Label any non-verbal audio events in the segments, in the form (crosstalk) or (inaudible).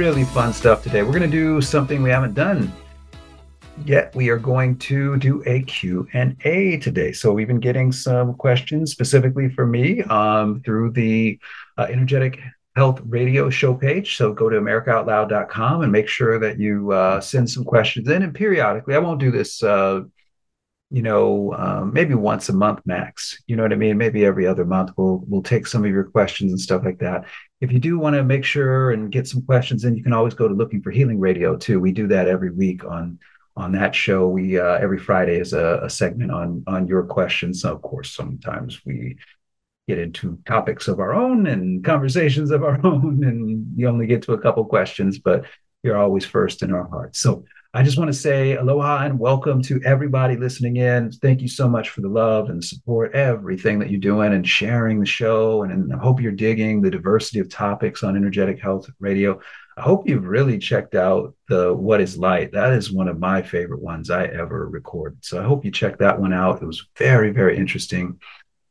Really fun stuff today. We're going to do something we haven't done yet. We are going to do a Q&A today. So we've been getting some questions specifically for me um, through the uh, Energetic Health Radio show page. So go to americaoutloud.com and make sure that you uh, send some questions in. And periodically, I won't do this uh, you know, um, maybe once a month max. You know what I mean? Maybe every other month we'll we'll take some of your questions and stuff like that. If you do want to make sure and get some questions in, you can always go to Looking for Healing Radio too. We do that every week on on that show. We uh, every Friday is a, a segment on on your questions. Of course, sometimes we get into topics of our own and conversations of our (laughs) own, and you only get to a couple questions, but you're always first in our hearts. So I just want to say aloha and welcome to everybody listening in. Thank you so much for the love and support, everything that you're doing and sharing the show. And, and I hope you're digging the diversity of topics on Energetic Health Radio. I hope you've really checked out the What is Light. That is one of my favorite ones I ever recorded. So I hope you check that one out. It was very, very interesting.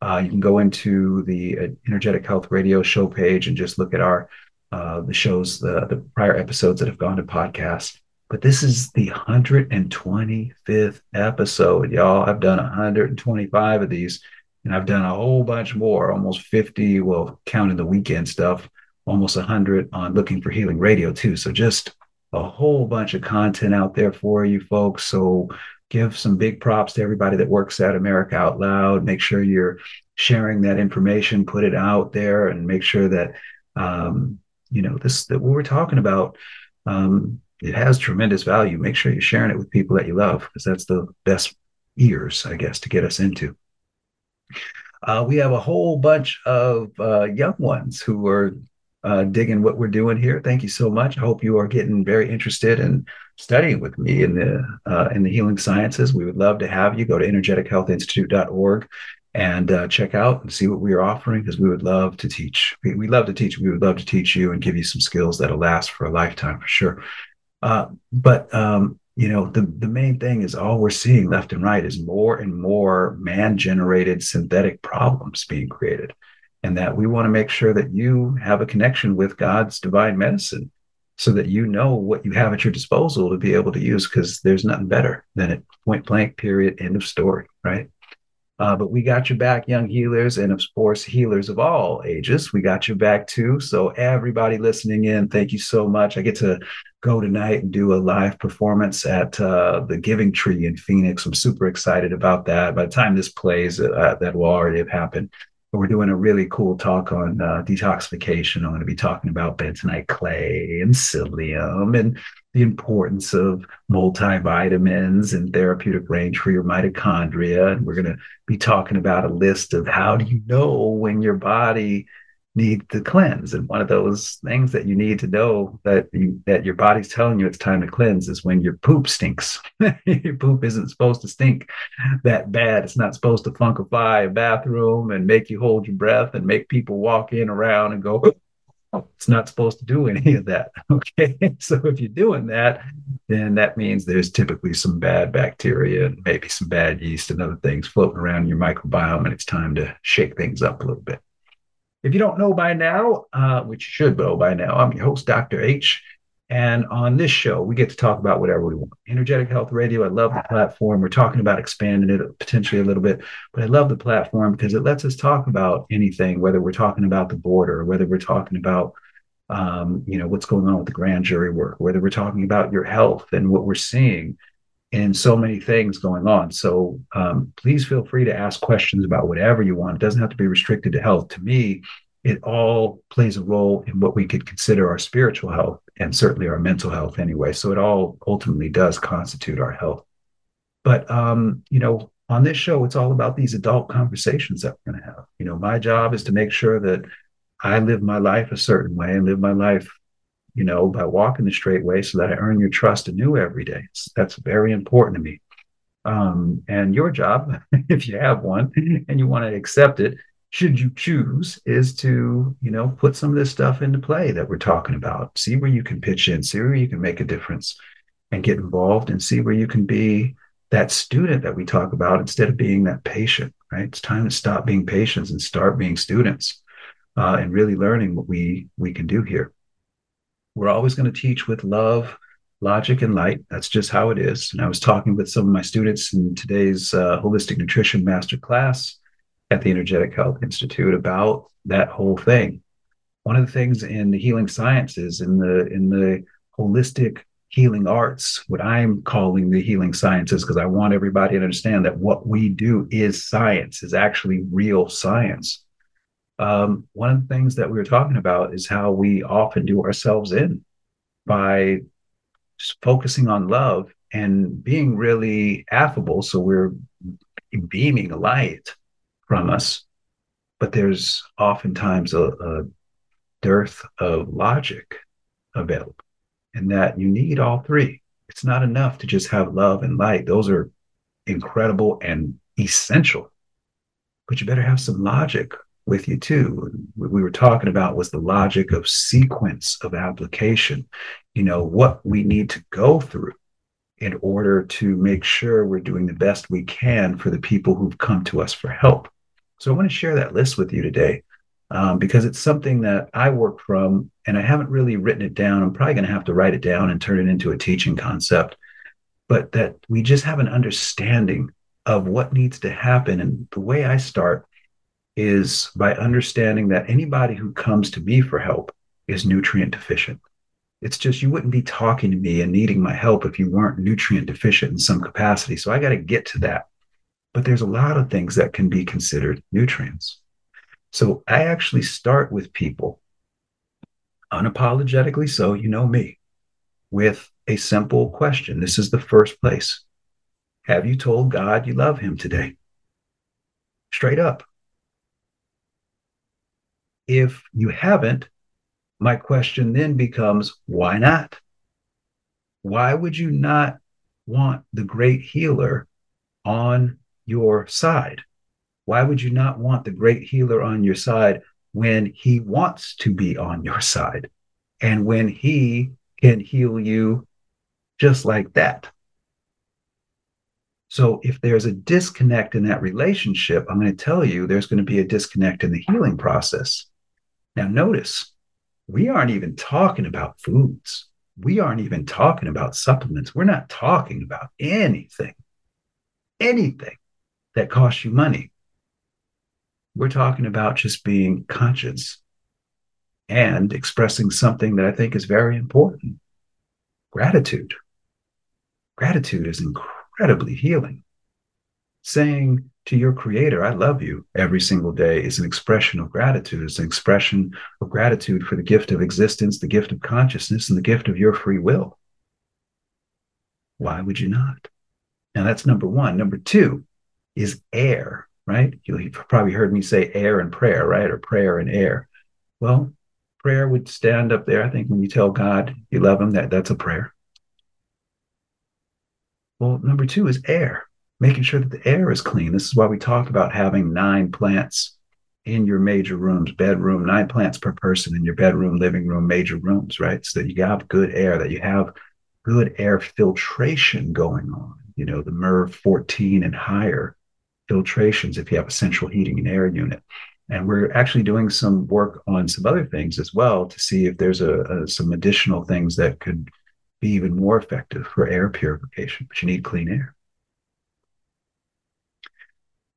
Uh, you can go into the uh, Energetic Health Radio show page and just look at our uh, the shows, the, the prior episodes that have gone to podcast but this is the 125th episode, y'all. I've done 125 of these, and I've done a whole bunch more, almost 50, well, counting the weekend stuff, almost 100 on Looking for Healing Radio, too. So just a whole bunch of content out there for you folks. So give some big props to everybody that works at America Out Loud. Make sure you're sharing that information, put it out there, and make sure that um, you know this that what we're talking about um, it has tremendous value. Make sure you're sharing it with people that you love because that's the best ears, I guess, to get us into. Uh, we have a whole bunch of uh, young ones who are uh, digging what we're doing here. Thank you so much. I hope you are getting very interested in studying with me in the uh, in the healing sciences. We would love to have you go to energetichealthinstitute.org and uh, check out and see what we are offering because we would love to teach. We, we love to teach. We would love to teach you and give you some skills that'll last for a lifetime for sure. Uh, but um, you know, the the main thing is all we're seeing left and right is more and more man-generated synthetic problems being created, and that we want to make sure that you have a connection with God's divine medicine, so that you know what you have at your disposal to be able to use. Because there's nothing better than it. Point blank. Period. End of story. Right. Uh, but we got you back, young healers, and of course, healers of all ages. We got you back too. So, everybody listening in, thank you so much. I get to go tonight and do a live performance at uh, the Giving Tree in Phoenix. I'm super excited about that. By the time this plays, uh, that will already have happened. We're doing a really cool talk on uh, detoxification. I'm going to be talking about bentonite clay and psyllium and the importance of multivitamins and therapeutic range for your mitochondria. And we're going to be talking about a list of how do you know when your body need to cleanse. And one of those things that you need to know that you, that your body's telling you it's time to cleanse is when your poop stinks. (laughs) Your poop isn't supposed to stink that bad. It's not supposed to funkify a bathroom and make you hold your breath and make people walk in around and go oh, it's not supposed to do any of that. (laughs) Okay. So if you're doing that then that means there's typically some bad bacteria and maybe some bad yeast and other things floating around in your microbiome and it's time to shake things up a little bit if you don't know by now, uh, which you should know by now, I'm your host, Dr. H. And on this show, we get to talk about whatever we want. Energetic Health Radio, I love the platform. We're talking about expanding it potentially a little bit, but I love the platform because it lets us talk about anything, whether we're talking about the border, whether we're talking about um, you know what's going on with the grand jury work, whether we're talking about your health and what we're seeing and so many things going on. So um, please feel free to ask questions about whatever you want. It doesn't have to be restricted to health. To me, it all plays a role in what we could consider our spiritual health and certainly our mental health anyway. So it all ultimately does constitute our health. But um, you know, on this show, it's all about these adult conversations that we're going to have. You know, my job is to make sure that I live my life a certain way and live my life, you know, by walking the straight way so that I earn your trust anew every day. that's very important to me. Um, and your job, (laughs) if you have one and you want to accept it, should you choose, is to, you know, put some of this stuff into play that we're talking about. See where you can pitch in, see where you can make a difference and get involved and see where you can be that student that we talk about instead of being that patient, right? It's time to stop being patients and start being students uh, and really learning what we we can do here. We're always going to teach with love, logic, and light. That's just how it is. And I was talking with some of my students in today's uh, holistic nutrition master class at the Energetic Health Institute about that whole thing. One of the things in the healing sciences, in the in the holistic healing arts, what I'm calling the healing sciences, because I want everybody to understand that what we do is science, is actually real science. Um, one of the things that we were talking about is how we often do ourselves in by focusing on love and being really affable. So we're beaming light from us, but there's oftentimes a, a dearth of logic available and that you need all three. It's not enough to just have love and light. Those are incredible and essential. But you better have some logic with you too. What we were talking about was the logic of sequence of application, you know, what we need to go through in order to make sure we're doing the best we can for the people who've come to us for help. So I want to share that list with you today um, because it's something that I work from and I haven't really written it down. I'm probably going to have to write it down and turn it into a teaching concept, but that we just have an understanding of what needs to happen. And the way I start is by understanding that anybody who comes to me for help is nutrient deficient. It's just you wouldn't be talking to me and needing my help if you weren't nutrient deficient in some capacity. So I got to get to that. But there's a lot of things that can be considered nutrients. So I actually start with people, unapologetically so, you know me, with a simple question. This is the first place. Have you told God you love him today? Straight up. If you haven't, my question then becomes why not? Why would you not want the great healer on your side? Why would you not want the great healer on your side when he wants to be on your side and when he can heal you just like that? So, if there's a disconnect in that relationship, I'm going to tell you there's going to be a disconnect in the healing process. Now, notice we aren't even talking about foods. We aren't even talking about supplements. We're not talking about anything, anything that costs you money. We're talking about just being conscious and expressing something that I think is very important gratitude. Gratitude is incredibly healing. Saying to your creator, I love you every single day is an expression of gratitude. It's an expression of gratitude for the gift of existence, the gift of consciousness, and the gift of your free will. Why would you not? Now, that's number one. Number two is air right? You've probably heard me say air and prayer, right? Or prayer and air. Well, prayer would stand up there. I think when you tell God you love him, that, that's a prayer. Well, number two is air, making sure that the air is clean. This is why we talk about having nine plants in your major rooms, bedroom, nine plants per person in your bedroom, living room, major rooms, right? So that you have good air, that you have good air filtration going on, you know, the MERV 14 and higher filtrations if you have a central heating and air unit. And we're actually doing some work on some other things as well to see if there's a, a, some additional things that could be even more effective for air purification, but you need clean air.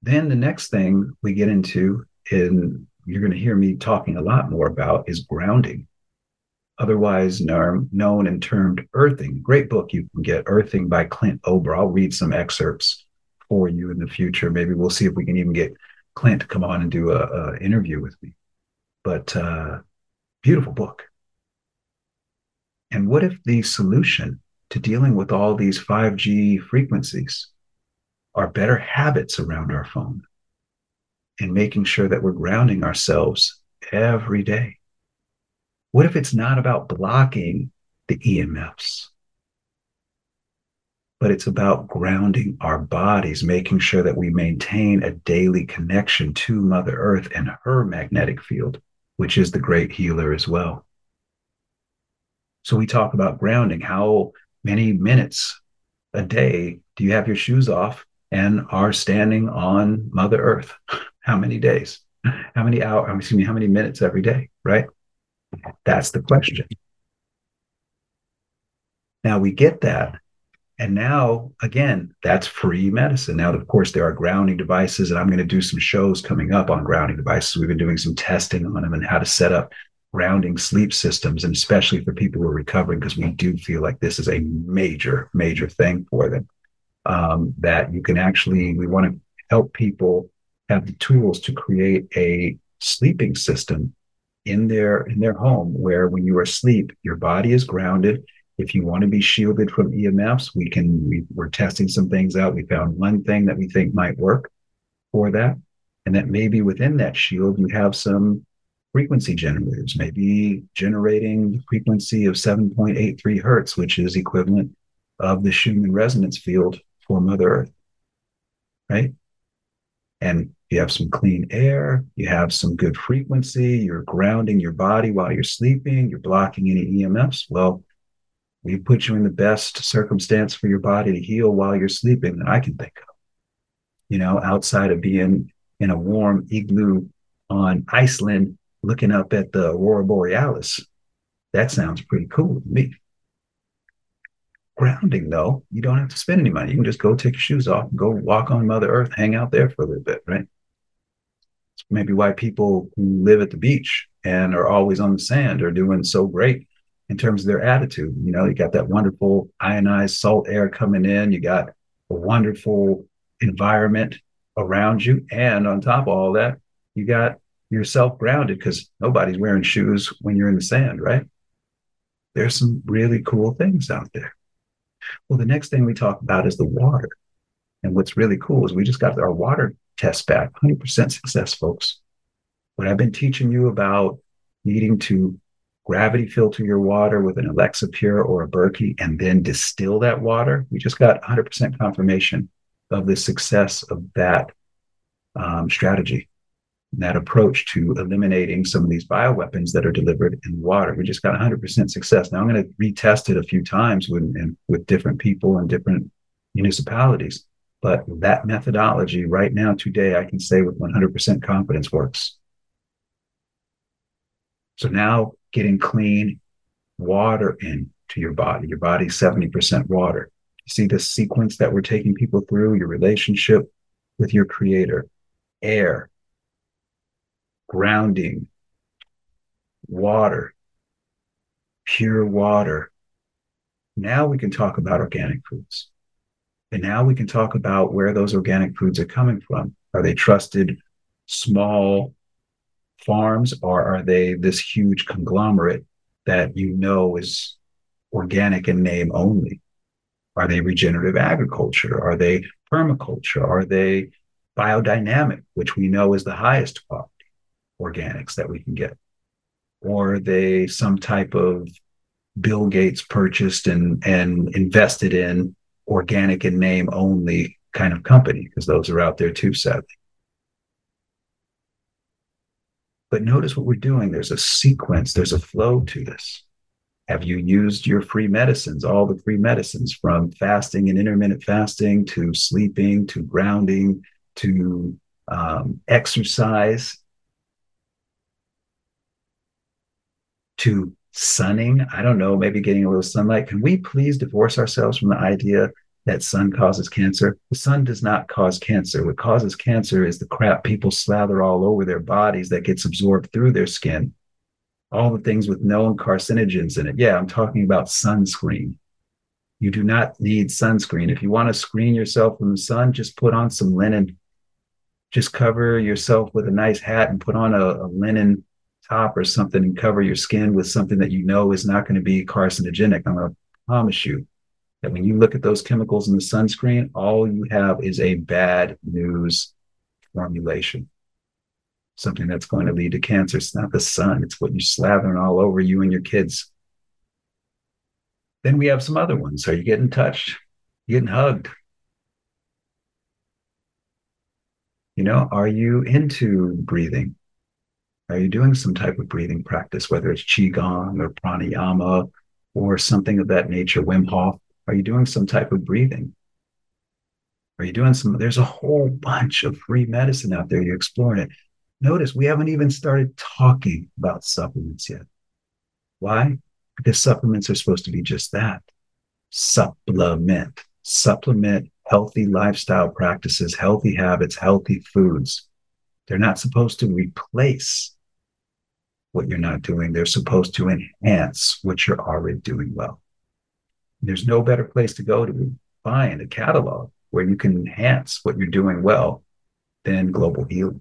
Then the next thing we get into, and you're going to hear me talking a lot more about, is grounding, otherwise known and termed earthing. Great book you can get, Earthing by Clint Ober. I'll read some excerpts for you in the future. Maybe we'll see if we can even get Clint to come on and do a, a interview with me. but uh, beautiful book. And what if the solution to dealing with all these 5G frequencies are better habits around our phone and making sure that we're grounding ourselves every day? What if it's not about blocking the EMFs, but it's about grounding our bodies, making sure that we maintain a daily connection to Mother Earth and her magnetic field, which is the great healer as well. So we talk about grounding. How many minutes a day do you have your shoes off and are standing on Mother Earth? (laughs) How many days? How many hours? Excuse me, how many minutes every day? Right? That's the question. Now we get that. And now, again, that's free medicine. Now, of course, there are grounding devices, and I'm going to do some shows coming up on grounding devices. We've been doing some testing on them and how to set up grounding sleep systems, and especially for people who are recovering, because we do feel like this is a major, major thing for them. Um, that you can actually, we want to help people have the tools to create a sleeping system in their in their home where when you are asleep your body is grounded. If you want to be shielded from emfs we can we, we're testing some things out. We found one thing that we think might work for that. And that maybe within that shield you have some frequency generators maybe generating the frequency of 7.83 hertz which is equivalent of the schumann resonance field for mother earth right and you have some clean air, you have some good frequency, you're grounding your body while you're sleeping, you're blocking any EMFs. Well, we put you in the best circumstance for your body to heal while you're sleeping that I can think of. You know, outside of being in a warm igloo on Iceland looking up at the aurora borealis. That sounds pretty cool to me. Grounding, though, you don't have to spend any money. You can just go take your shoes off and go walk on Mother Earth, hang out there for a little bit, right? It's maybe why people who live at the beach and are always on the sand are doing so great in terms of their attitude. You know, you got that wonderful ionized salt air coming in, you got a wonderful environment around you. And on top of all that, you got yourself grounded because nobody's wearing shoes when you're in the sand, right? There's some really cool things out there. Well, the next thing we talk about is the water. And what's really cool is we just got our water test back 100% success, folks. What I've been teaching you about needing to gravity filter your water with an Alexapure or a Berkey and then distill that water, we just got 100% confirmation of the success of that um, strategy, that approach to eliminating some of these bioweapons that are delivered in water. We just got 100% success. Now I'm going to retest it a few times with, with different people and different municipalities. But that methodology right now, today, I can say with 100% confidence works. So now getting clean water into your body, your body's 70% water. You see the sequence that we're taking people through, your relationship with your creator, air, grounding, water, pure water. Now we can talk about organic foods. And now we can talk about where those organic foods are coming from. Are they trusted small farms or are they this huge conglomerate that you know is organic in name only? Are they regenerative agriculture? Are they permaculture? Are they biodynamic, which we know is the highest quality organics that we can get? Or they some type of Bill Gates purchased and, and invested in organic and name only kind of company because those are out there too, sadly. But notice what we're doing. There's a sequence, there's a flow to this. Have you used your free medicines, all the free medicines from fasting and intermittent fasting to sleeping to grounding to um, exercise to sunning. I don't know, maybe getting a little sunlight. Can we please divorce ourselves from the idea that sun causes cancer? The sun does not cause cancer. What causes cancer is the crap people slather all over their bodies that gets absorbed through their skin. All the things with known carcinogens in it. Yeah, I'm talking about sunscreen. You do not need sunscreen. If you want to screen yourself from the sun, just put on some linen. Just cover yourself with a nice hat and put on a, a linen top or something and cover your skin with something that you know is not going to be carcinogenic. I'm going to promise you that when you look at those chemicals in the sunscreen, all you have is a bad news formulation. Something that's going to lead to cancer. It's not the sun, it's what you're slathering all over you and your kids. Then we have some other ones. Are you getting touched? You getting hugged? You know, are you into breathing? Are you doing some type of breathing practice, whether it's Qigong or pranayama or something of that nature, Wim Hof? Are you doing some type of breathing? Are you doing some? There's a whole bunch of free medicine out there. You're exploring it. Notice we haven't even started talking about supplements yet. Why? Because supplements are supposed to be just that supplement, supplement healthy lifestyle practices, healthy habits, healthy foods. They're not supposed to replace what you're not doing. They're supposed to enhance what you're already doing well. There's no better place to go to find a catalog where you can enhance what you're doing well than global healing.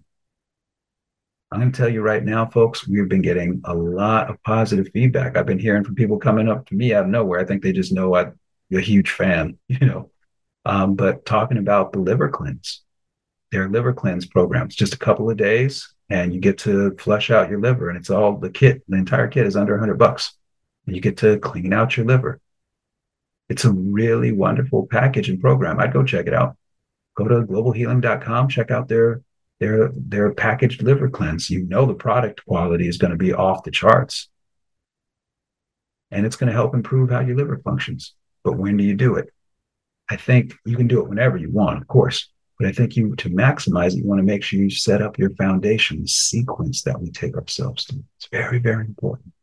I'm going to tell you right now, folks, we've been getting a lot of positive feedback. I've been hearing from people coming up to me out of nowhere. I think they just know I'm a huge fan, (laughs) you know. Um, but talking about the liver cleanse, their liver cleanse programs, just a couple of days, and you get to flush out your liver, and it's all the kit. The entire kit is under 100 bucks, and you get to clean out your liver. It's a really wonderful package and program. I'd go check it out. Go to globalhealing.com, check out their their their packaged liver cleanse. You know the product quality is going to be off the charts. And it's going to help improve how your liver functions. But when do you do it? I think you can do it whenever you want, of course. But I think you to maximize it, you want to make sure you set up your foundation, the sequence that we take ourselves to. It's very, very important.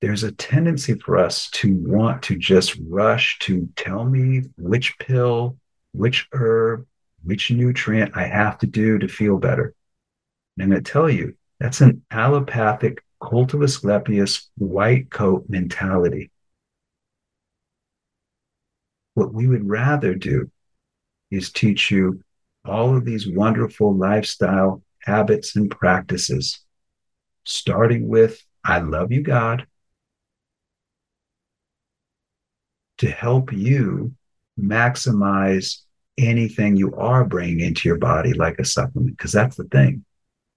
There's a tendency for us to want to just rush to tell me which pill, which herb, which nutrient I have to do to feel better. And I'm going to tell you, that's an allopathic, cult of Asclepius, white coat mentality. What we would rather do is teach you all of these wonderful lifestyle habits and practices, starting with I love you, God, to help you maximize anything you are bringing into your body like a supplement. Because that's the thing.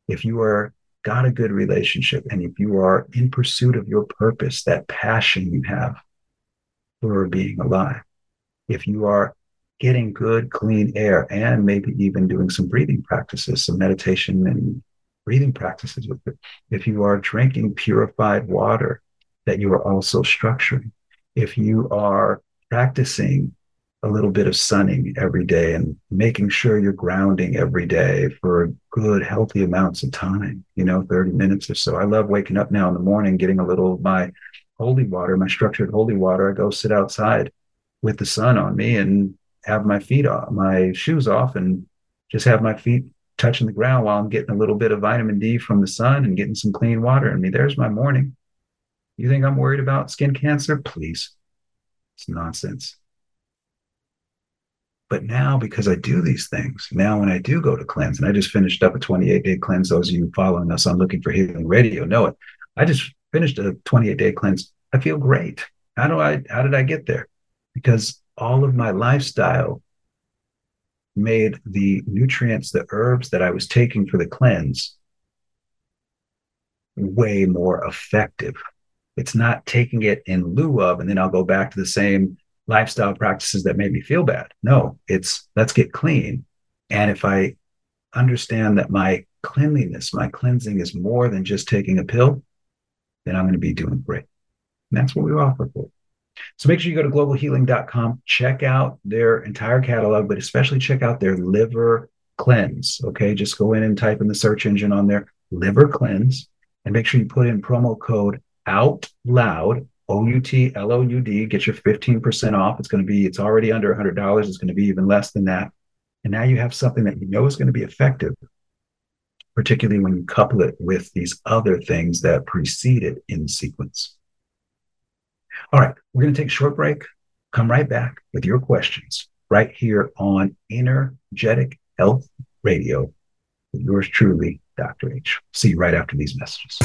If you are got a good relationship and if you are in pursuit of your purpose, that passion you have for being alive, if you are getting good, clean air and maybe even doing some breathing practices, some meditation and breathing practices with it. If you are drinking purified water that you are also structuring, if you are practicing a little bit of sunning every day and making sure you're grounding every day for good, healthy amounts of time, you know, 30 minutes or so. I love waking up now in the morning, getting a little of my holy water, my structured holy water. I go sit outside with the sun on me and have my feet off, my shoes off, and just have my feet touching the ground while I'm getting a little bit of vitamin D from the sun and getting some clean water in me. There's my morning. You think I'm worried about skin cancer? Please. It's nonsense. But now, because I do these things, now when I do go to cleanse, and I just finished up a 28 day cleanse, those of you following us on Looking for Healing Radio know it. I just finished a 28 day cleanse. I feel great. How do I, how did I get there? because all of my lifestyle made the nutrients, the herbs that I was taking for the cleanse way more effective. It's not taking it in lieu of, and then I'll go back to the same lifestyle practices that made me feel bad. No, it's let's get clean. And if I understand that my cleanliness, my cleansing is more than just taking a pill, then I'm going to be doing great. And that's what we offer for. So make sure you go to globalhealing.com, check out their entire catalog, but especially check out their liver cleanse. Okay. Just go in and type in the search engine on their liver cleanse and make sure you put in promo code out loud, O U T L O U D, get your 15% off. It's going to be, it's already under $100. It's going to be even less than that. And now you have something that you know is going to be effective, particularly when you couple it with these other things that precede it in sequence. All right, we're going to take a short break. Come right back with your questions right here on Energetic Health Radio with yours truly, Dr. H. See you right after these messages.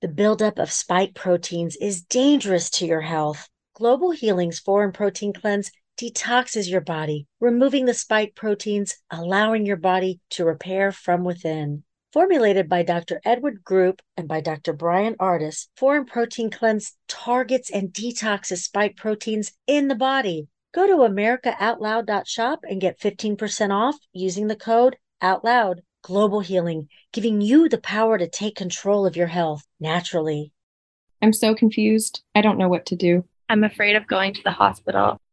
The buildup of spike proteins is dangerous to your health. Global Healing's Foreign Protein Cleanse detoxes your body, removing the spike proteins, allowing your body to repair from within. Formulated by Dr. Edward Group and by Dr. Bryan Ardis, Foreign Protein Cleanse targets and detoxes spike proteins in the body. Go to americaoutloud.shop and get 15% off using the code OUTLOUD. Global Healing, giving you the power to take control of your health naturally. I'm so confused. I don't know what to do. I'm afraid of going to the hospital.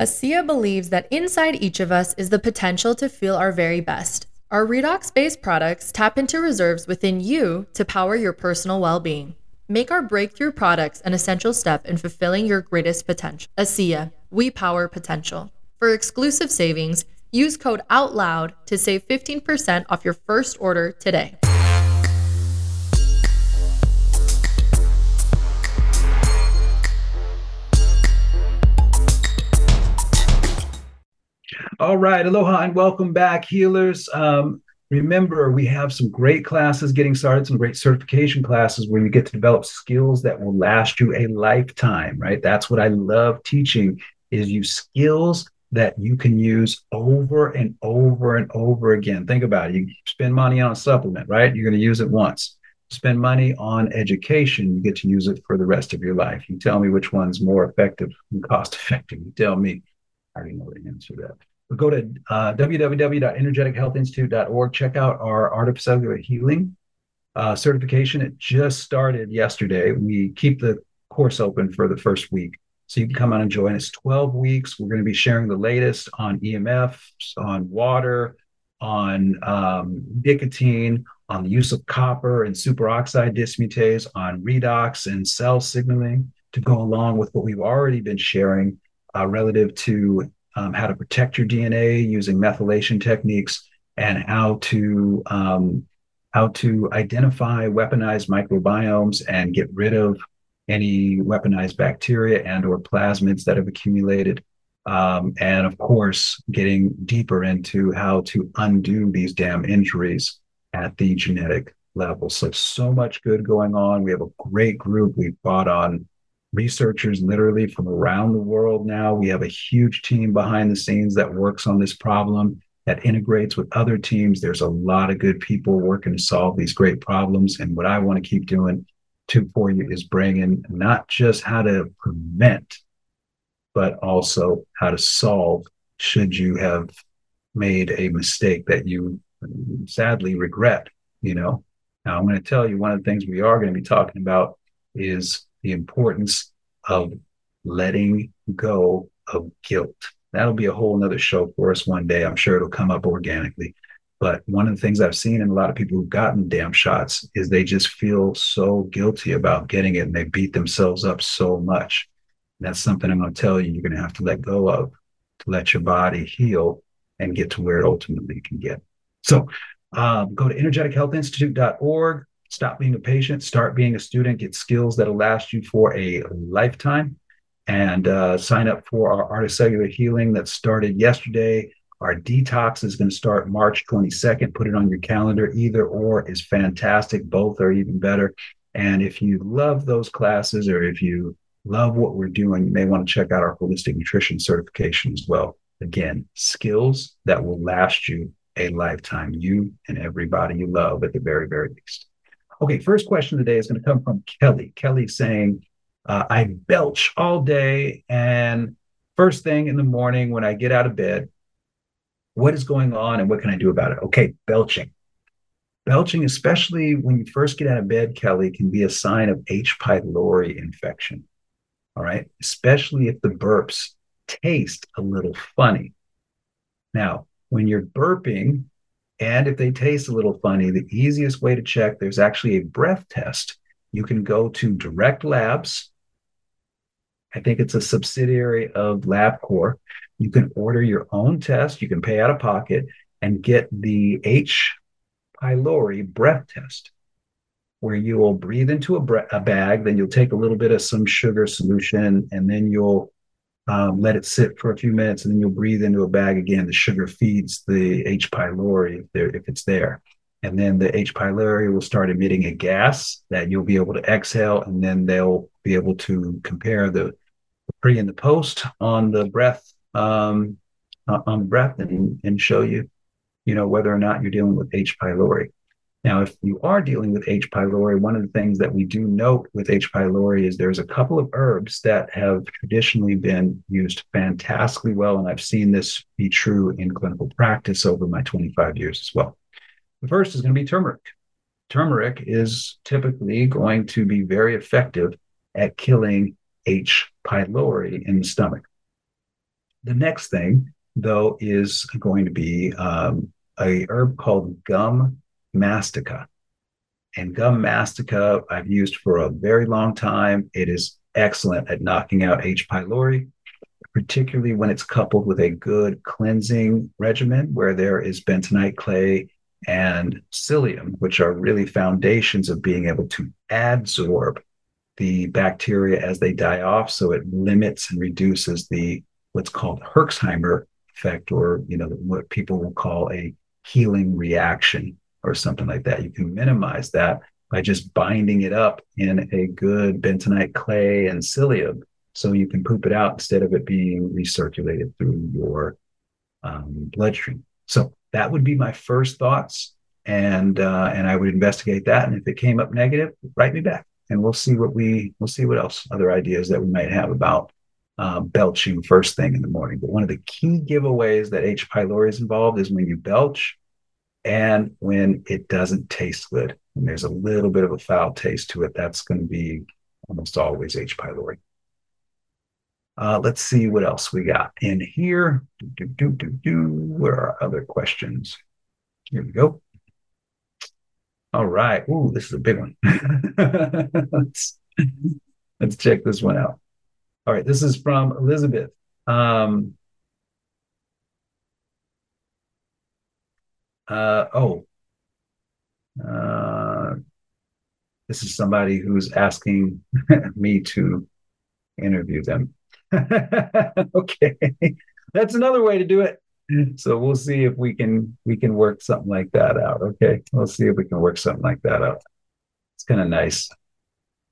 ASEA believes that inside each of us is the potential to feel our very best. Our redox based products tap into reserves within you to power your personal well being. Make our breakthrough products an essential step in fulfilling your greatest potential. ASEA, we power potential. For exclusive savings, use code OUTLOUD to save 15% off your first order today. All right, aloha and welcome back, healers. Um, remember, we have some great classes getting started, some great certification classes where you get to develop skills that will last you a lifetime. Right? That's what I love teaching: is you skills that you can use over and over and over again. Think about it. You spend money on a supplement, right? You're going to use it once. Spend money on education, you get to use it for the rest of your life. You tell me which one's more effective and cost effective. You tell me. I already know the answer to that go to uh, www.energetichealthinstitute.org. Check out our Art of Cellular Healing uh, certification. It just started yesterday. We keep the course open for the first week. So you can come on and join us 12 weeks. We're going to be sharing the latest on EMFs, on water, on um, nicotine, on the use of copper and superoxide dismutase, on redox and cell signaling to go along with what we've already been sharing uh, relative to um, how to protect your DNA using methylation techniques, and how to um, how to identify weaponized microbiomes and get rid of any weaponized bacteria and or plasmids that have accumulated. Um, and of course, getting deeper into how to undo these damn injuries at the genetic level. So, so much good going on. We have a great group. We've brought on researchers literally from around the world now. We have a huge team behind the scenes that works on this problem, that integrates with other teams. There's a lot of good people working to solve these great problems. And what I want to keep doing too for you is bringing not just how to prevent, but also how to solve should you have made a mistake that you sadly regret, you know. Now, I'm going to tell you one of the things we are going to be talking about is the importance of letting go of guilt. That'll be a whole nother show for us one day. I'm sure it'll come up organically. But one of the things I've seen in a lot of people who've gotten damn shots is they just feel so guilty about getting it and they beat themselves up so much. And that's something I'm going to tell you you're going to have to let go of to let your body heal and get to where it ultimately can get. So um, go to energetichealthinstitute.org stop being a patient, start being a student, get skills that'll last you for a lifetime, and uh, sign up for our Art of Cellular Healing that started yesterday. Our detox is going to start March 22nd. Put it on your calendar. Either or is fantastic. Both are even better. And if you love those classes or if you love what we're doing, you may want to check out our holistic nutrition certification as well. Again, skills that will last you a lifetime, you and everybody you love at the very, very least. Okay, first question today is going to come from Kelly. Kelly saying, uh, I belch all day, and first thing in the morning when I get out of bed, what is going on and what can I do about it? Okay, belching. Belching, especially when you first get out of bed, Kelly, can be a sign of H. pylori infection. All right, especially if the burps taste a little funny. Now, when you're burping, and if they taste a little funny, the easiest way to check, there's actually a breath test. You can go to Direct Labs. I think it's a subsidiary of LabCorp. You can order your own test. You can pay out of pocket and get the H. pylori breath test, where you will breathe into a, bre- a bag. Then you'll take a little bit of some sugar solution, and then you'll um, let it sit for a few minutes, and then you'll breathe into a bag again. The sugar feeds the H. pylori if, there, if it's there. And then the H. pylori will start emitting a gas that you'll be able to exhale, and then they'll be able to compare the pre and the post on the breath um, on breath and, and show you, you know, whether or not you're dealing with H. pylori. Now, if you are dealing with H. pylori, one of the things that we do note with H. pylori is there's a couple of herbs that have traditionally been used fantastically well, and I've seen this be true in clinical practice over my 25 years as well. The first is going to be turmeric. Turmeric is typically going to be very effective at killing H. pylori in the stomach. The next thing, though, is going to be um, a herb called gum mastica. And gum mastica, I've used for a very long time. It is excellent at knocking out H. pylori, particularly when it's coupled with a good cleansing regimen where there is bentonite clay and psyllium, which are really foundations of being able to adsorb the bacteria as they die off. So it limits and reduces the what's called Herxheimer effect, or you know what people will call a healing reaction or something like that. You can minimize that by just binding it up in a good bentonite clay and psyllium, so you can poop it out instead of it being recirculated through your um, bloodstream. So that would be my first thoughts, and uh, and I would investigate that. And if it came up negative, write me back, and we'll see what we we'll see what else other ideas that we might have about uh, belching first thing in the morning. But one of the key giveaways that H. pylori is involved is when you belch and when it doesn't taste good. And there's a little bit of a foul taste to it. That's going to be almost always H. pylori. Uh, let's see what else we got in here. Do, do, do, do, Where are other questions? Here we go. All right. Ooh, this is a big one. (laughs) let's, let's check this one out. All right. This is from Elizabeth. Um, uh, oh, uh, this is somebody who's asking (laughs) me to interview them. (laughs) okay, that's another way to do it. So we'll see if we can we can work something like that out. Okay, we'll see if we can work something like that out. It's kind of nice.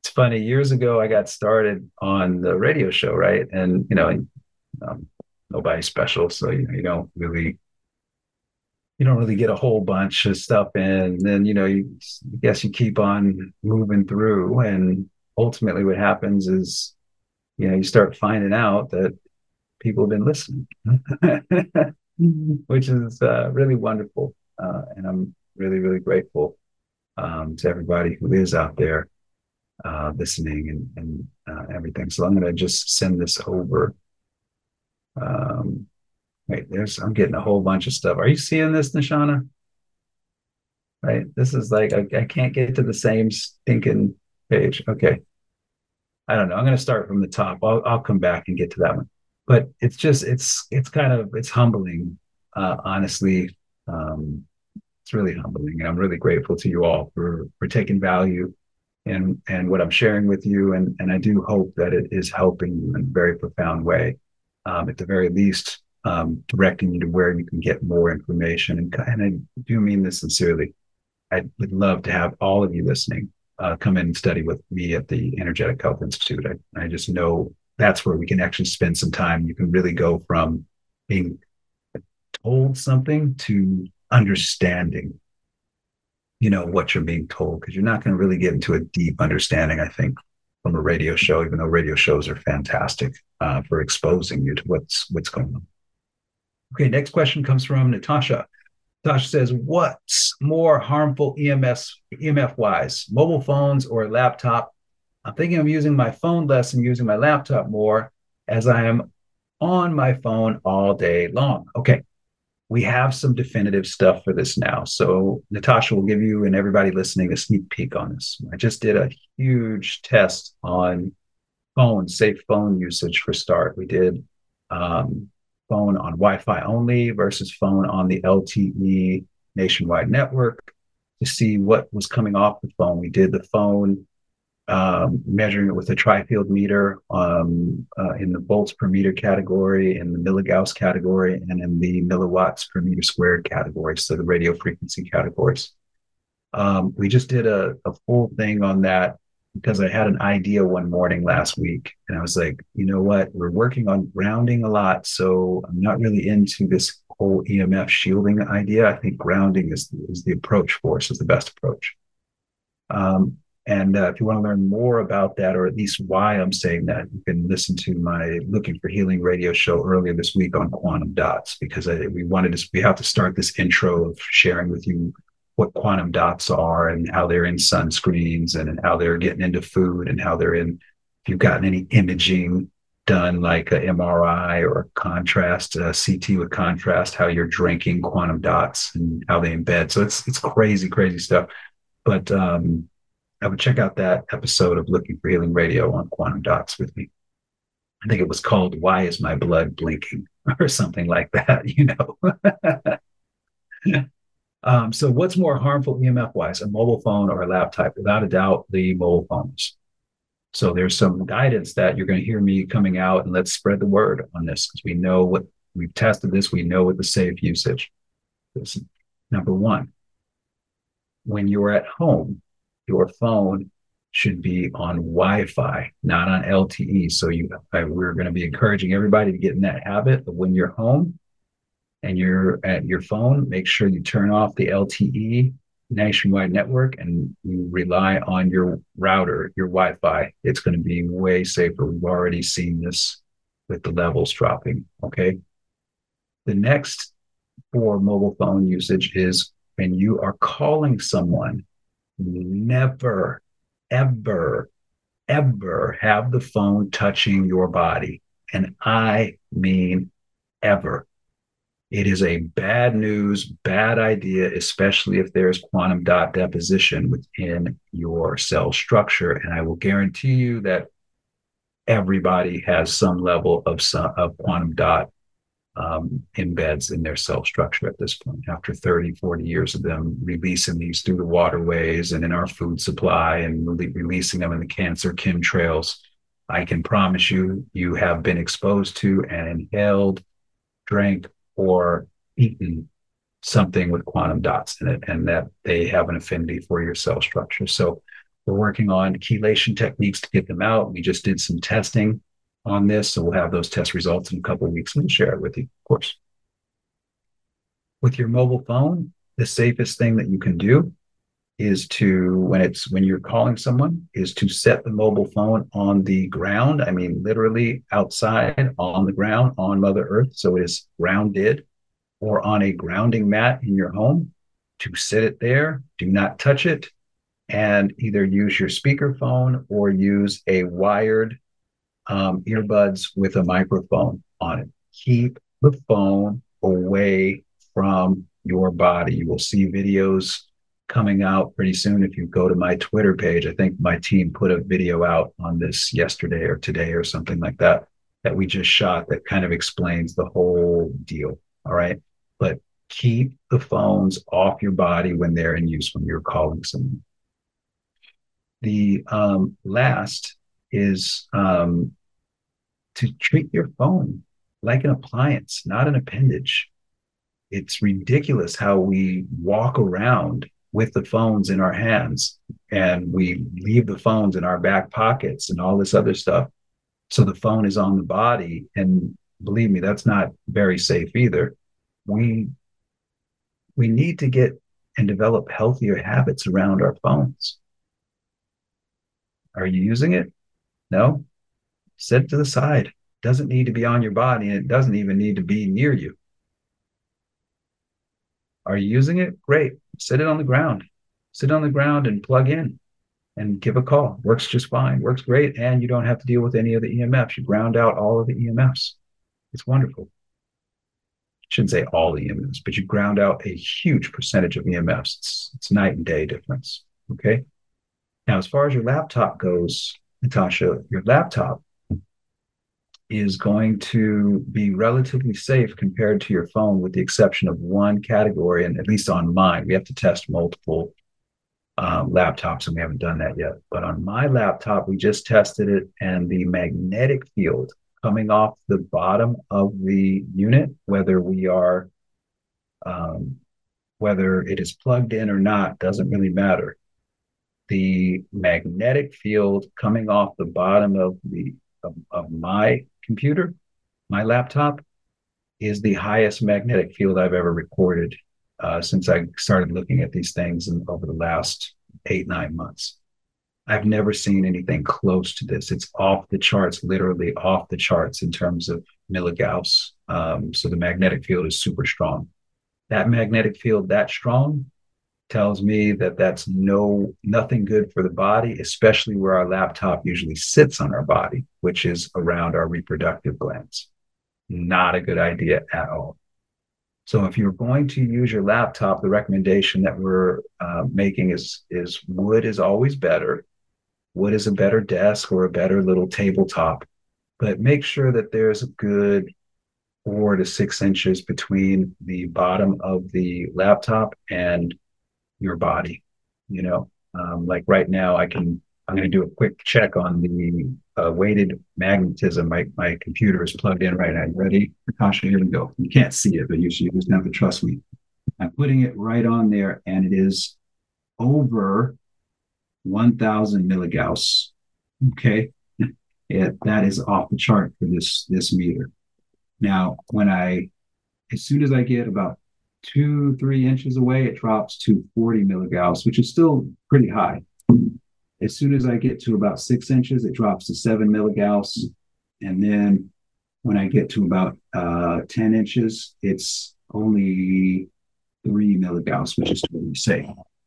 It's funny. Years ago, I got started on the radio show, right? And you know, um, nobody special, so you know, you don't really you don't really get a whole bunch of stuff in. And then, you know, you I guess you keep on moving through. And ultimately what happens is, you know, you start finding out that people have been listening, (laughs) which is uh, really wonderful. Uh, and I'm really, really grateful um, to everybody who is out there uh, listening and, and uh, everything. So I'm going to just send this over. Um, Wait, there's I'm getting a whole bunch of stuff. Are you seeing this, Nishana? Right. This is like I, I can't get to the same stinking page. Okay. I don't know. I'm going to start from the top. I'll I'll come back and get to that one. But it's just it's it's kind of it's humbling, uh, honestly. Um, it's really humbling, and I'm really grateful to you all for for taking value and and what I'm sharing with you, and and I do hope that it is helping you in a very profound way. Um, at the very least, um, directing you to where you can get more information. And, and I do mean this sincerely. I would love to have all of you listening uh, come in and study with me at the Energetic Health Institute. I, I just know that's where we can actually spend some time. You can really go from being told something to understanding you know what you're being told because you're not going to really get into a deep understanding i think from a radio show even though radio shows are fantastic uh, for exposing you to what's what's going on Okay, next question comes from Natasha. Natasha says, "What's more harmful EMS EMF wise, mobile phones or a laptop? I'm thinking of using my phone less and using my laptop more, as I am on my phone all day long." Okay, we have some definitive stuff for this now. So Natasha will give you and everybody listening a sneak peek on this. I just did a huge test on phone, safe phone usage for start. We did um, phone on Wi-Fi only versus phone on the LTE nationwide network to see what was coming off the phone. We did the phone um, measuring it with a tri-field meter um, uh, in the volts per meter category, in the milligauss category, and in the milliwatts per meter squared category, so the radio frequency categories. Um, we just did a, a full thing on that because I had an idea one morning last week, and I was like, you know what, we're working on grounding a lot, so I'm not really into this whole EMF shielding idea. I think grounding is is the approach for us, is the best approach. Um, and uh, if you want to learn more about that, or at least why I'm saying that, you can listen to my Looking for Healing radio show earlier this week on quantum dots, because I, we wanted to, we have to start this intro of sharing with you what quantum dots are and how they're in sunscreens and, how they're getting into food and how they're in, if you've gotten any imaging done like a MRI or contrast, uh, CT with contrast, how you're drinking quantum dots and how they embed. So it's, it's crazy, crazy stuff. But, um, I would check out that episode of Looking for Healing Radio on Quantum Dots with me. I think it was called Why is My Blood Blinking (laughs) or something like that, you know. (laughs) um, so, what's more harmful EMF wise, a mobile phone or a laptop? Without a doubt, the mobile phones. So, there's some guidance that you're going to hear me coming out, and let's spread the word on this because we know what we've tested this, we know what the safe usage is. Number one, when you're at home, your phone should be on Wi-Fi, not on LTE. So you, we're going to be encouraging everybody to get in that habit of when you're home and you're at your phone, make sure you turn off the LTE nationwide network and you rely on your router, your Wi-Fi. It's going to be way safer. We've already seen this with the levels dropping. Okay. The next for mobile phone usage is when you are calling someone never, ever, ever have the phone touching your body. And I mean ever. It is a bad news, bad idea, especially if there's quantum dot deposition within your cell structure. And I will guarantee you that everybody has some level of, of quantum dot um, embeds in their cell structure at this point after 30 40 years of them releasing these through the waterways and in our food supply and re- releasing them in the cancer chemtrails i can promise you you have been exposed to and inhaled drank or eaten something with quantum dots in it and that they have an affinity for your cell structure so we're working on chelation techniques to get them out we just did some testing on this. So we'll have those test results in a couple of weeks and we'll share it with you, of course. With your mobile phone, the safest thing that you can do is to when it's when you're calling someone is to set the mobile phone on the ground i mean literally outside on the ground on mother earth so it is grounded or on a grounding mat in your home to sit it there do not touch it and either use your speakerphone or use a wired um, earbuds with a microphone on it. Keep the phone away from your body. You will see videos coming out pretty soon. If you go to my Twitter page, I think my team put a video out on this yesterday or today or something like that that we just shot that kind of explains the whole deal. All right. But keep the phones off your body when they're in use when you're calling someone. The um, last is um, to treat your phone like an appliance, not an appendage. It's ridiculous how we walk around with the phones in our hands and we leave the phones in our back pockets and all this other stuff. So the phone is on the body. And believe me, that's not very safe either. We we need to get and develop healthier habits around our phones. Are you using it? No? set it to the side. Doesn't need to be on your body, and it doesn't even need to be near you. Are you using it? Great. Sit it on the ground. Sit on the ground and plug in and give a call. Works just fine. Works great. And you don't have to deal with any of the EMFs. You ground out all of the EMFs. It's wonderful. shouldn't say all the EMFs, but you ground out a huge percentage of EMFs. It's, it's night and day difference. Okay. Now, as far as your laptop goes, Natasha, your laptop is going to be relatively safe compared to your phone, with the exception of one category. And at least on mine, we have to test multiple um, laptops, and we haven't done that yet. But on my laptop, we just tested it, and the magnetic field coming off the bottom of the unit, whether we are um, whether it is plugged in or not, doesn't really matter. The magnetic field coming off the bottom of the of, of my computer, my laptop, is the highest magnetic field I've ever recorded uh, since I started looking at these things in, over the last eight nine months. I've never seen anything close to this. It's off the charts, literally off the charts in terms of milligauss. Um, so the magnetic field is super strong. That magnetic field that strong tells me that that's no nothing good for the body, especially where our laptop usually sits on our body, which is around our reproductive glands. Not a good idea at all. So if you're going to use your laptop, the recommendation that we're uh, making is is wood is always better wood is a better desk or a better little tabletop but make sure that there's a good four to six inches between the bottom of the laptop and your body you know um, like right now i can i'm going to do a quick check on the uh, weighted magnetism my, my computer is plugged in right now you ready Natasha, here we go you can't see it but you, you just have to trust me i'm putting it right on there and it is over 1000 milligauss. Okay. It, that is off the chart for this, this meter. Now, when I, as soon as I get about two, three inches away, it drops to 40 milligauss, which is still pretty high. As soon as I get to about six inches, it drops to seven milligauss. And then when I get to about uh, 10 inches, it's only three milligauss, which is totally safe.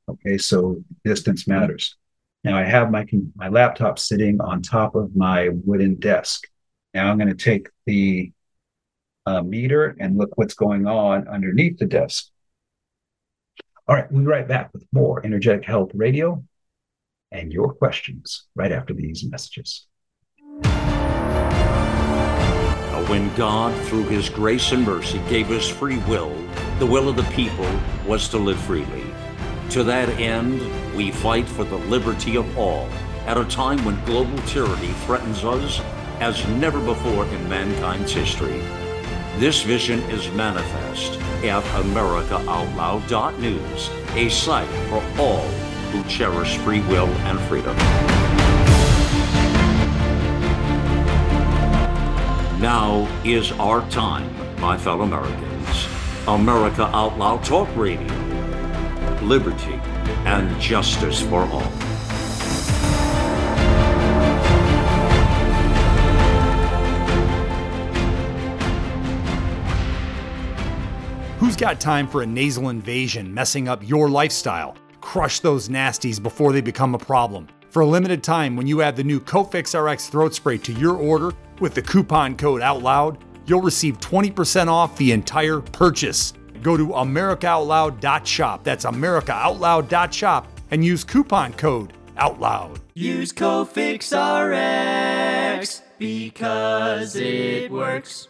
Okay, so distance matters. Now I have my my laptop sitting on top of my wooden desk. Now I'm going to take the uh, meter and look what's going on underneath the desk. All right, we'll be right back with more Energetic Health Radio and your questions right after these messages. When God, through His grace and mercy, gave us free will, the will of the people was to live freely. To that end, we fight for the liberty of all at a time when global tyranny threatens us as never before in mankind's history. This vision is manifest at AmericaOutloud.news, a site for all who cherish free will and freedom. Now is our time, my fellow Americans. America Out Loud Talk Radio liberty, and justice for all. Got time for a nasal invasion messing up your lifestyle? Crush those nasties before they become a problem. For a limited time, when you add the new Cofix RX throat spray to your order with the coupon code OUTLOUD, you'll receive 20% off the entire purchase go to AmericaOutloud.shop. That's AmericaOutloud.shop and use coupon code OUTLOUD. Use Cofix RX because it works.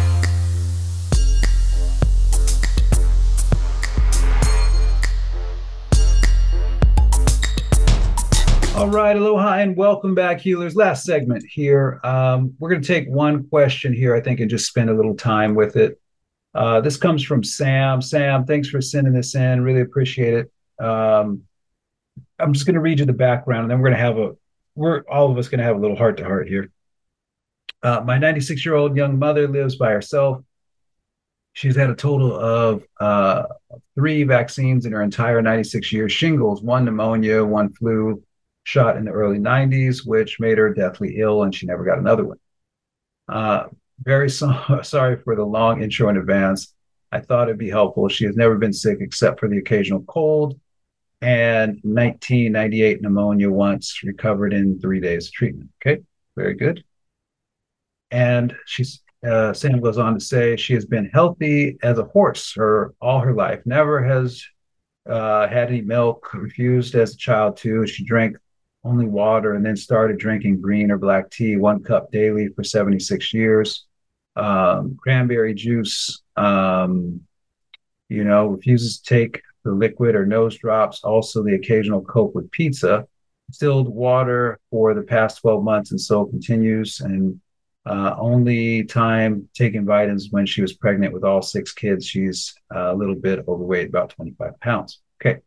All right, aloha, and welcome back, healers. Last segment here. Um, we're going to take one question here, I think, and just spend a little time with it. Uh, this comes from Sam. Sam, thanks for sending this in. Really appreciate it. Um, I'm just going to read you the background, and then we're going to have a we're all of us going to have a little heart to heart here. Uh, my 96 year old young mother lives by herself. She's had a total of uh, three vaccines in her entire 96 years shingles, one pneumonia, one flu shot in the early 90s, which made her deathly ill, and she never got another one. Uh, very so- (laughs) sorry for the long intro in advance. I thought it'd be helpful. She has never been sick except for the occasional cold and 1998 pneumonia once, recovered in three days of treatment. Okay, very good. And she's uh, Sam goes on to say she has been healthy as a horse her all her life. Never has uh, had any milk. Refused as a child too. She drank only water and then started drinking green or black tea, one cup daily for 76 years. Um, cranberry juice. Um, you know, refuses to take the liquid or nose drops, also the occasional Coke with pizza, distilled water for the past 12 months, and so continues. And uh, only time taking vitamins when she was pregnant with all six kids. She's a little bit overweight, about 25 pounds. Okay.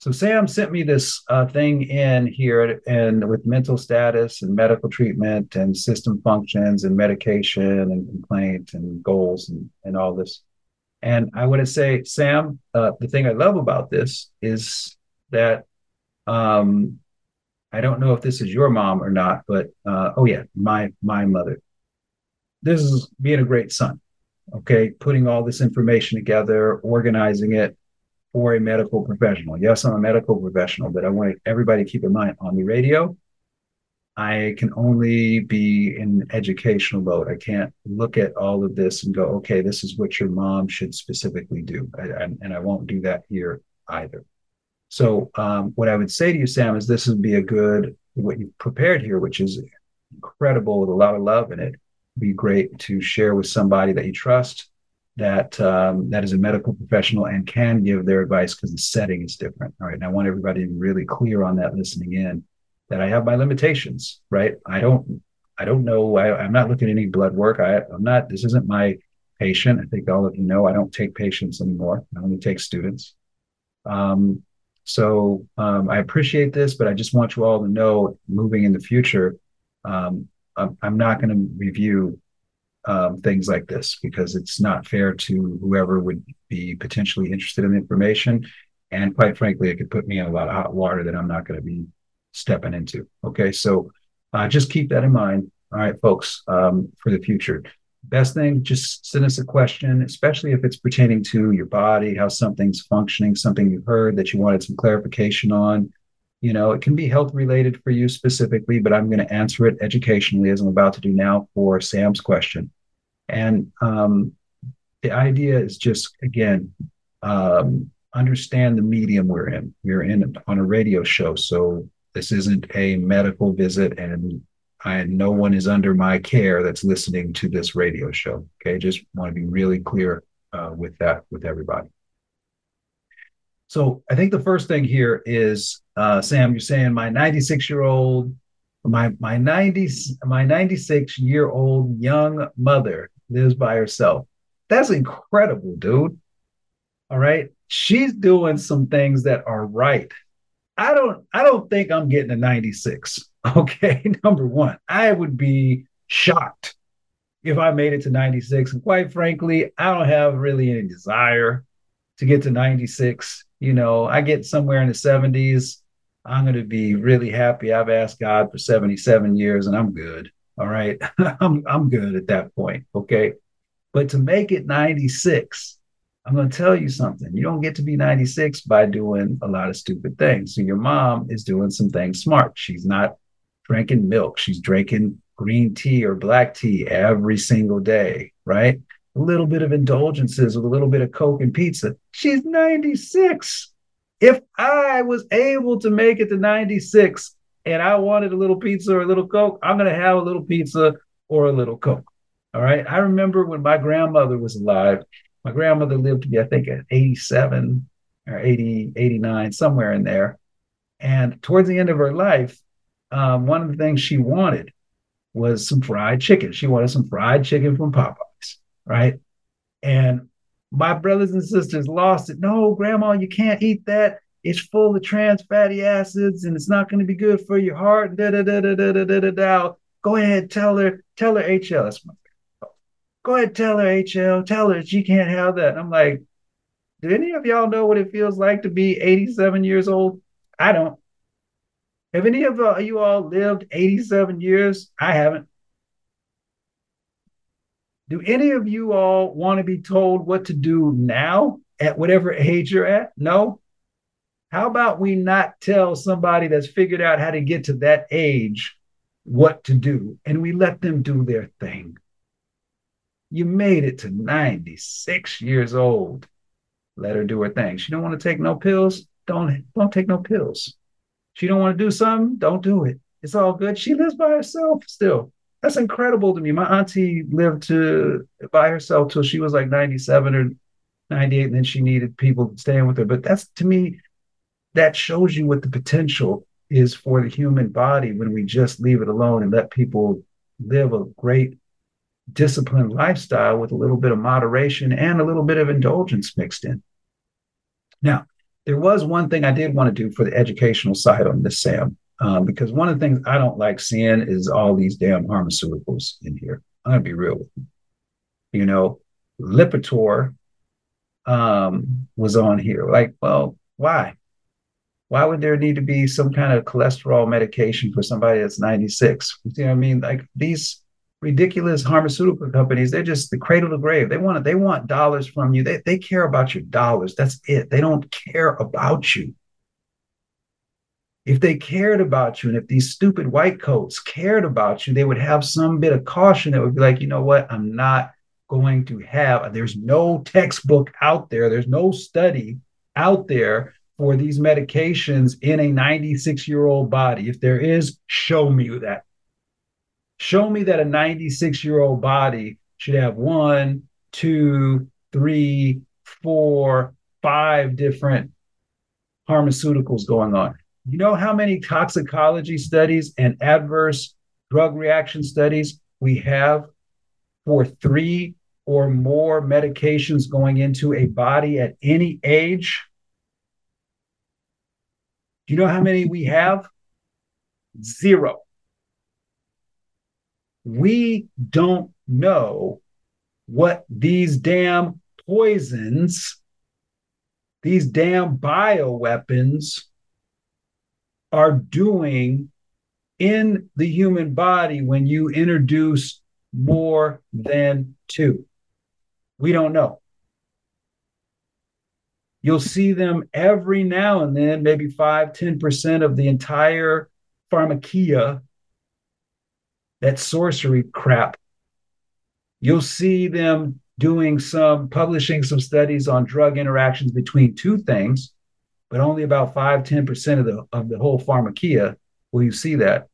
So Sam sent me this uh, thing in here and with mental status and medical treatment and system functions and medication and complaint and goals and, and all this. And I want to say, Sam, uh, the thing I love about this is that um, I don't know if this is your mom or not, but uh, oh yeah, my my mother. This is being a great son. Okay, putting all this information together, organizing it for a medical professional. Yes, I'm a medical professional, but I want everybody to keep in mind on the radio, I can only be in educational mode. I can't look at all of this and go, okay, this is what your mom should specifically do. I, I, and I won't do that here either. So, um, what I would say to you, Sam, is this would be a good, what you've prepared here, which is incredible with a lot of love in it, be great to share with somebody that you trust that um, that is a medical professional and can give their advice because the setting is different. All right. And I want everybody to be really clear on that listening in that I have my limitations, right? I don't, I don't know. I, am not looking at any blood work. I, I'm not, this isn't my patient. I think all of you know I don't take patients anymore. I only take students. Um, so um, I appreciate this, but I just want you all to know moving in the future, um, I'm, I'm, not going to review um, things like this because it's not fair to whoever would be potentially interested in the information. And quite frankly, it could put me in a lot of hot water that I'm not going to be stepping into. Okay, so uh, just keep that in mind. All right, folks, um, for the future. Best thing, just send us a question, especially if it's pertaining to your body, how something's functioning, something you heard that you wanted some clarification on. You know, it can be health related for you specifically, but I'm going to answer it educationally as I'm about to do now for Sam's question. And um, the idea is just, again, um, understand the medium we're in. We're in on a radio show. So this isn't a medical visit, and I no one is under my care that's listening to this radio show. Okay, just want to be really clear uh, with that with everybody. So I think the first thing here is uh, Sam. You're saying my 96 year old, my my 90 my 96 year old young mother lives by herself. That's incredible, dude. All right, she's doing some things that are right I don't I don't think I'm getting a 96. (laughs) Okay, number one, I would be shocked if I made it to 96. And quite frankly, I don't have really any desire to get to 96. You know, I get somewhere in the 70s. I'm going to be really happy. I've asked God for 77 years and I'm good. All right. (laughs) I'm, I'm good at that point. Okay. But to make it 96, I'm going to tell you something. You don't get to be 96 by doing a lot of stupid things. So your mom is doing some things smart. She's not drinking milk. She's drinking green tea or black tea every single day, right? A little bit of indulgences with a little bit of Coke and pizza. She's 96. If I was able to make it to 96 and I wanted a little pizza or a little Coke, I'm going to have a little pizza or a little Coke. All right. I remember when my grandmother was alive, my grandmother lived to be, I think, at 87 or 80, 89, somewhere in there. And towards the end of her life, um, one of the things she wanted was some fried chicken. She wanted some fried chicken from Popeyes, right? And my brothers and sisters lost it. No, grandma, you can't eat that. It's full of trans fatty acids and it's not going to be good for your heart. Da, da, da, da, da, da, da, da, da. Go ahead, tell her, tell her HL. That's my Go ahead, tell her HL, tell her she can't have that. And I'm like, do any of y'all know what it feels like to be 87 years old? I don't. Have any of uh, you all lived 87 years? I haven't. Do any of you all want to be told what to do now at whatever age you're at? No. How about we not tell somebody that's figured out how to get to that age what to do and we let them do their thing? You made it to 96 years old. Let her do her thing. She don't want to take no pills. Don't don't take no pills. She don't want to do something. Don't do it. It's all good. She lives by herself still. That's incredible to me. My auntie lived to by herself till she was like 97 or 98, and then she needed people staying with her. But that's to me, that shows you what the potential is for the human body when we just leave it alone and let people live a great disciplined lifestyle with a little bit of moderation and a little bit of indulgence mixed in. Now, there was one thing I did want to do for the educational side on this, Sam, um, because one of the things I don't like seeing is all these damn pharmaceuticals in here. I'm to be real with you. You know, Lipitor um, was on here. Like, well, why? Why would there need to be some kind of cholesterol medication for somebody that's 96? You know what I mean? Like these ridiculous pharmaceutical companies they're just the cradle to grave. They want they want dollars from you. They, they care about your dollars. That's it. They don't care about you. If they cared about you and if these stupid white coats cared about you they would have some bit of caution that would be like you know what? I'm not going to have there's no textbook out there. There's no study out there for these medications in a 96 year old body if there is show me that Show me that a 96 year old body should have one, two, three, four, five different pharmaceuticals going on. You know how many toxicology studies and adverse drug reaction studies we have for three or more medications going into a body at any age? Do you know how many we have? Zero we don't know what these damn poisons, these damn bioweapons are doing in the human body when you introduce more than two. We don't know. You'll see them every now and then, maybe 5 10% of the entire pharmakia that sorcery crap. You'll see them doing some publishing some studies on drug interactions between two things, but only about 5 10% of the of the whole pharmakia will you see that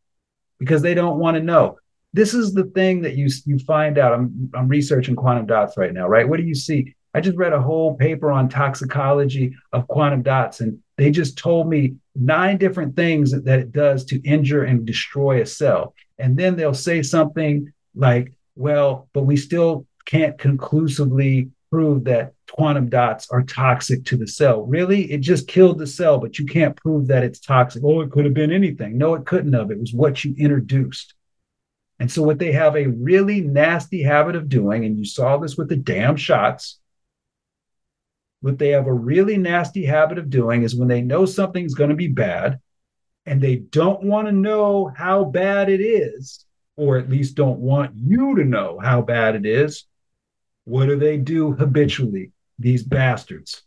because they don't want to know. This is the thing that you you find out. I'm I'm researching quantum dots right now, right? What do you see? I just read a whole paper on toxicology of quantum dots, and they just told me nine different things that it does to injure and destroy a cell. And then they'll say something like, well, but we still can't conclusively prove that quantum dots are toxic to the cell. Really? It just killed the cell, but you can't prove that it's toxic. Oh, it could have been anything. No, it couldn't have. It was what you introduced. And so, what they have a really nasty habit of doing, and you saw this with the damn shots, what they have a really nasty habit of doing is when they know something's going to be bad, and they don't want to know how bad it is, or at least don't want you to know how bad it is, what do they do habitually? These bastards.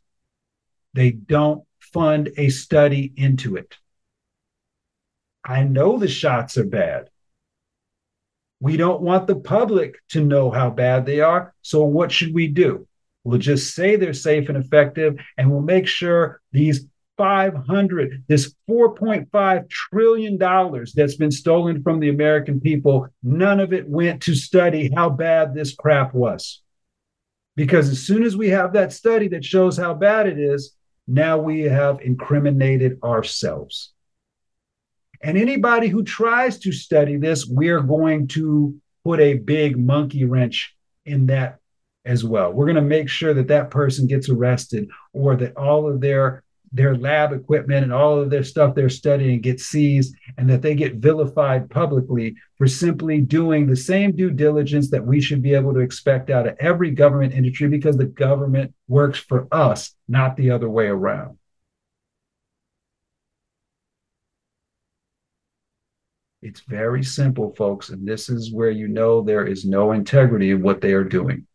They don't fund a study into it. I know the shots are bad. We don't want the public to know how bad they are. So, what should we do? We'll just say they're safe and effective, and we'll make sure these 500 this 4.5 trillion dollars that's been stolen from the american people none of it went to study how bad this crap was. Because as soon as we have that study that shows how bad it is now we have incriminated ourselves. And anybody who tries to study this, we're going to put a big monkey wrench in that as well. We're going to make sure that that person gets arrested or that all of their their lab equipment and all of their stuff they're studying gets seized and that they get vilified publicly for simply doing the same due diligence that we should be able to expect out of every government industry because the government works for us, not the other way around. It's very simple, folks, and this is where you know there is no integrity in what they are doing.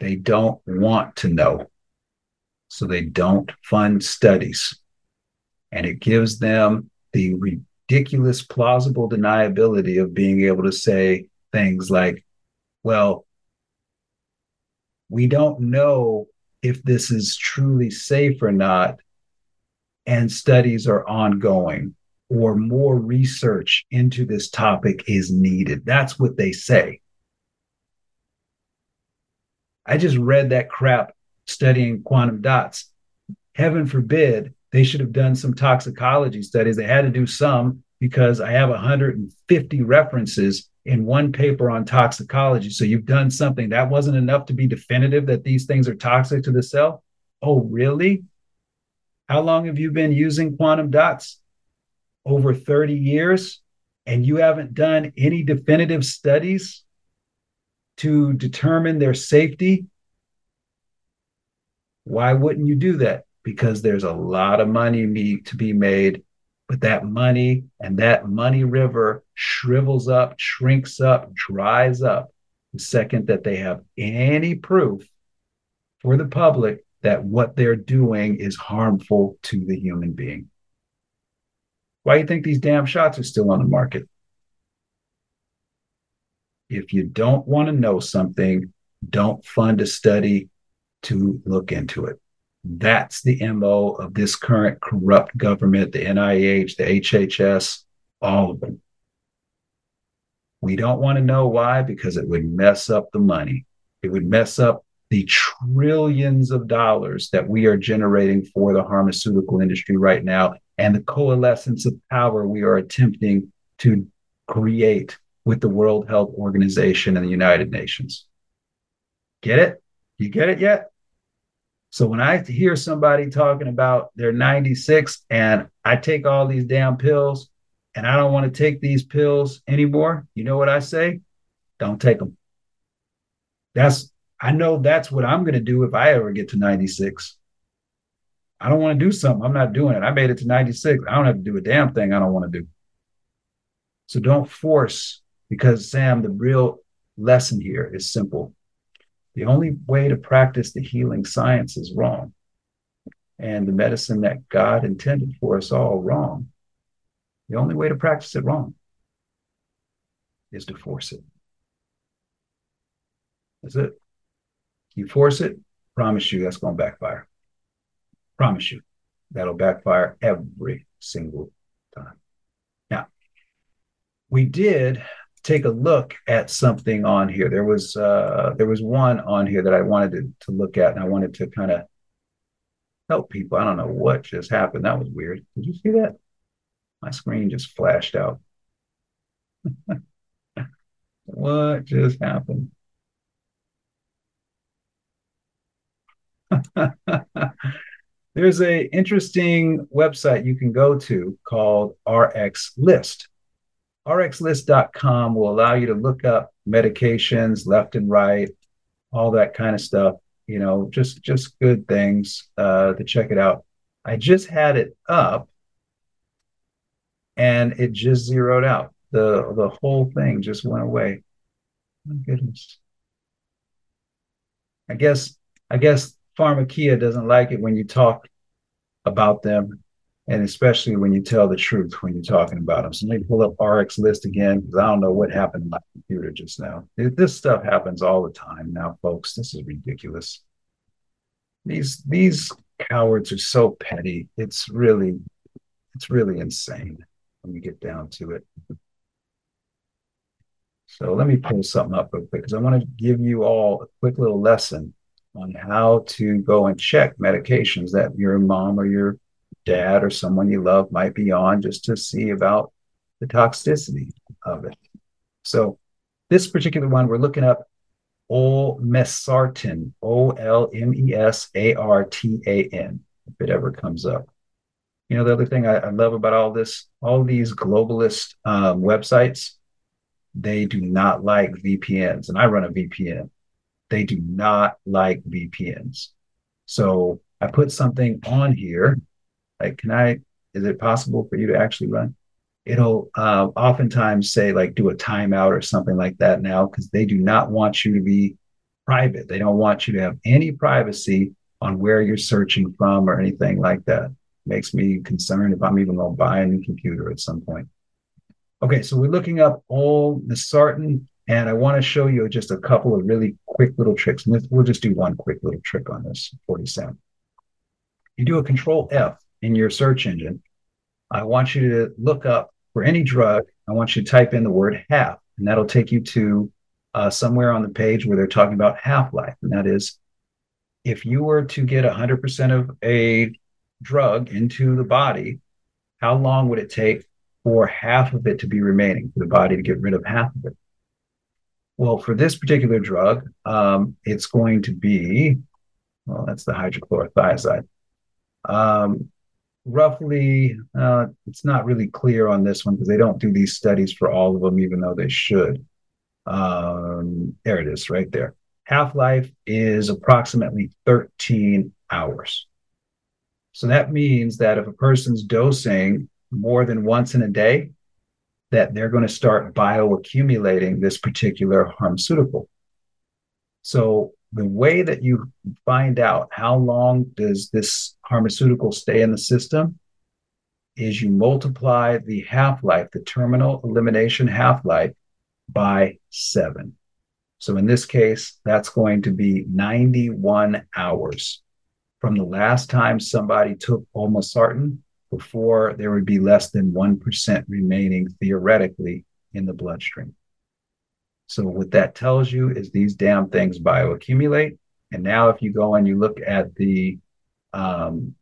They don't want to know. So they don't fund studies. And it gives them the ridiculous plausible deniability of being able to say things like, well, we don't know if this is truly safe or not, and studies are ongoing, or more research into this topic is needed. That's what they say. I just read that crap studying quantum dots. Heaven forbid they should have done some toxicology studies. They had to do some because I have 150 references in one paper on toxicology. So you've done something that wasn't enough to be definitive that these things are toxic to the cell. Oh, really? How long have you been using quantum dots? Over 30 years? And you haven't done any definitive studies to determine their safety? Why wouldn't you do that? Because there's a lot of money to be made, but that money and that money river shrivels up, shrinks up, dries up the second that they have any proof for the public that what they're doing is harmful to the human being. Why do you think these damn shots are still on the market? If you don't want to know something, don't fund a study to look into it. That's the MO of this current corrupt government, the NIH, the HHS, all of them. We don't want to know why because it would mess up the money. It would mess up the trillions of dollars that we are generating for the pharmaceutical industry right now and the coalescence of power we are attempting to create with the World Health Organization and the United Nations. Get it? You get it yet? So when I hear somebody talking about they're 96 and I take all these damn pills and I don't want to take these pills anymore, you know what I say? Don't take them. That's I know that's what I'm going to do if I ever get to 96. I don't want to do something. I'm not doing it. I made it to 96. I don't have to do a damn thing I don't want to do. So don't force because Sam, the real lesson here is simple. The only way to practice the healing science is wrong. And the medicine that God intended for us all wrong. The only way to practice it wrong is to force it. That's it. You force it, promise you that's going to backfire. Promise you that'll backfire every single time. Now, we did take a look at something on here. There was uh, there was one on here that I wanted to, to look at, and I wanted to kind of help people. I don't know what just happened. That was weird. Did you see that? My screen just flashed out. (laughs) what just happened? (laughs) There's a interesting website you can go to called RX List rxlist.com will allow you to look up medications left and right, all that kind of stuff. You know, just just good things uh, to check it out. I just had it up, and it just zeroed out. the The whole thing just went away. My goodness. I guess I guess Pharmakia doesn't like it when you talk about them and especially when you tell the truth when you're talking about them. So let me pull up RX list again because I don't know what happened to my computer just now. This stuff happens all the time now, folks. This is ridiculous. These these cowards are so petty. It's really it's really insane when you get down to it. So let me pull something up real quick because I want to give you all a quick little lesson on how to go and check medications that your mom or your dad or someone you love might be on just to see about the toxicity of it. So, this particular one, we're looking up olmesartan, O L M E S A R T A N, if it ever comes up. You know, the other thing I, I love about all this, all these globalist um, websites, they do not like VPNs. And I run a VPN. They do not like VPNs. So I put something on here. Like, can I, is it possible for you to actually run? It'll uh, oftentimes say, like, do a timeout or something like that now, because they do not want you to be private. They don't want you to have any privacy on where you're searching from or anything like that. Makes me concerned if I'm even going to buy a new computer at some point. Okay, so we're looking up olmesartan, and I want to show you just a couple of really quick little tricks. And we'll just do one quick little trick on this 47. You do a control F in your search engine. I want you to look up for any drug. I want you to type in the word half, and that'll take you to uh, somewhere on the page where they're talking about half life. And that is if you were to get 100% of a drug into the body, how long would it take for half of it to be remaining, for the body to get rid of half of it? Well, for this particular drug, um, it's going to be, well, that's the hydrochlorothiazide. Um, roughly, uh, it's not really clear on this one because they don't do these studies for all of them, even though they should. Um, there it is, right there. Half life is approximately 13 hours. So that means that if a person's dosing more than once in a day, that they're going to start bioaccumulating this particular pharmaceutical. So the way that you find out how long does this pharmaceutical stay in the system is you multiply the half-life, the terminal elimination half-life by 7. So in this case, that's going to be 91 hours from the last time somebody took olmesartan before there would be less than 1% remaining theoretically in the bloodstream. So, what that tells you is these damn things bioaccumulate. And now, if you go and you look at the um,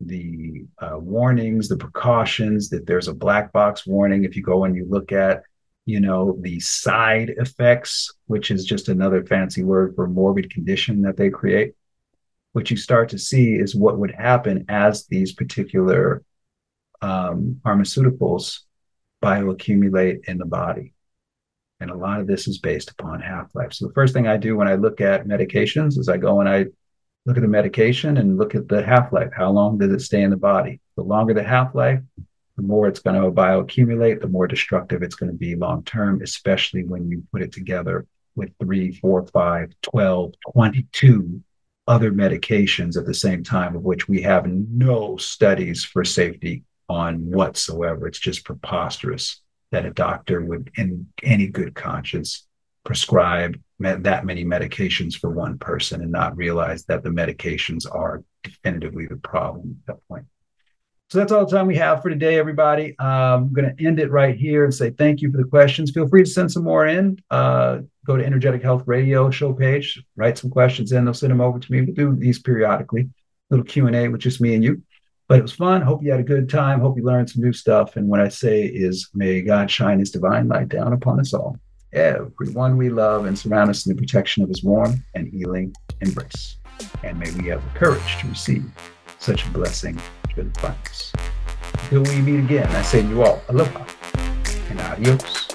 the uh, warnings, the precautions, that there's a black box warning. If you go and you look at, you know, the side effects, which is just another fancy word for morbid condition that they create, what you start to see is what would happen as these particular um, pharmaceuticals bioaccumulate in the body. And a lot of this is based upon half life. So, the first thing I do when I look at medications is I go and I look at the medication and look at the half life. How long does it stay in the body? The longer the half life, the more it's going to bioaccumulate, the more destructive it's going to be long term, especially when you put it together with three, four, five, 12, 22 other medications at the same time, of which we have no studies for safety on whatsoever. It's just preposterous that a doctor would, in any good conscience, prescribe that many medications for one person and not realize that the medications are definitively the problem at that point. So that's all the time we have for today, everybody. Um, I'm going to end it right here and say thank you for the questions. Feel free to send some more in. Uh, go to Energetic Health Radio show page, write some questions in. They'll send them over to me. We do these periodically, little Q and A with just me and you. But it was fun. Hope you had a good time. Hope you learned some new stuff. And what I say is, may God shine His divine light down upon us all, everyone we love, and surround us in the protection of His warm and healing embrace. And may we have the courage to receive such a blessing good advice. Until we meet again, I say to you all aloha and adios.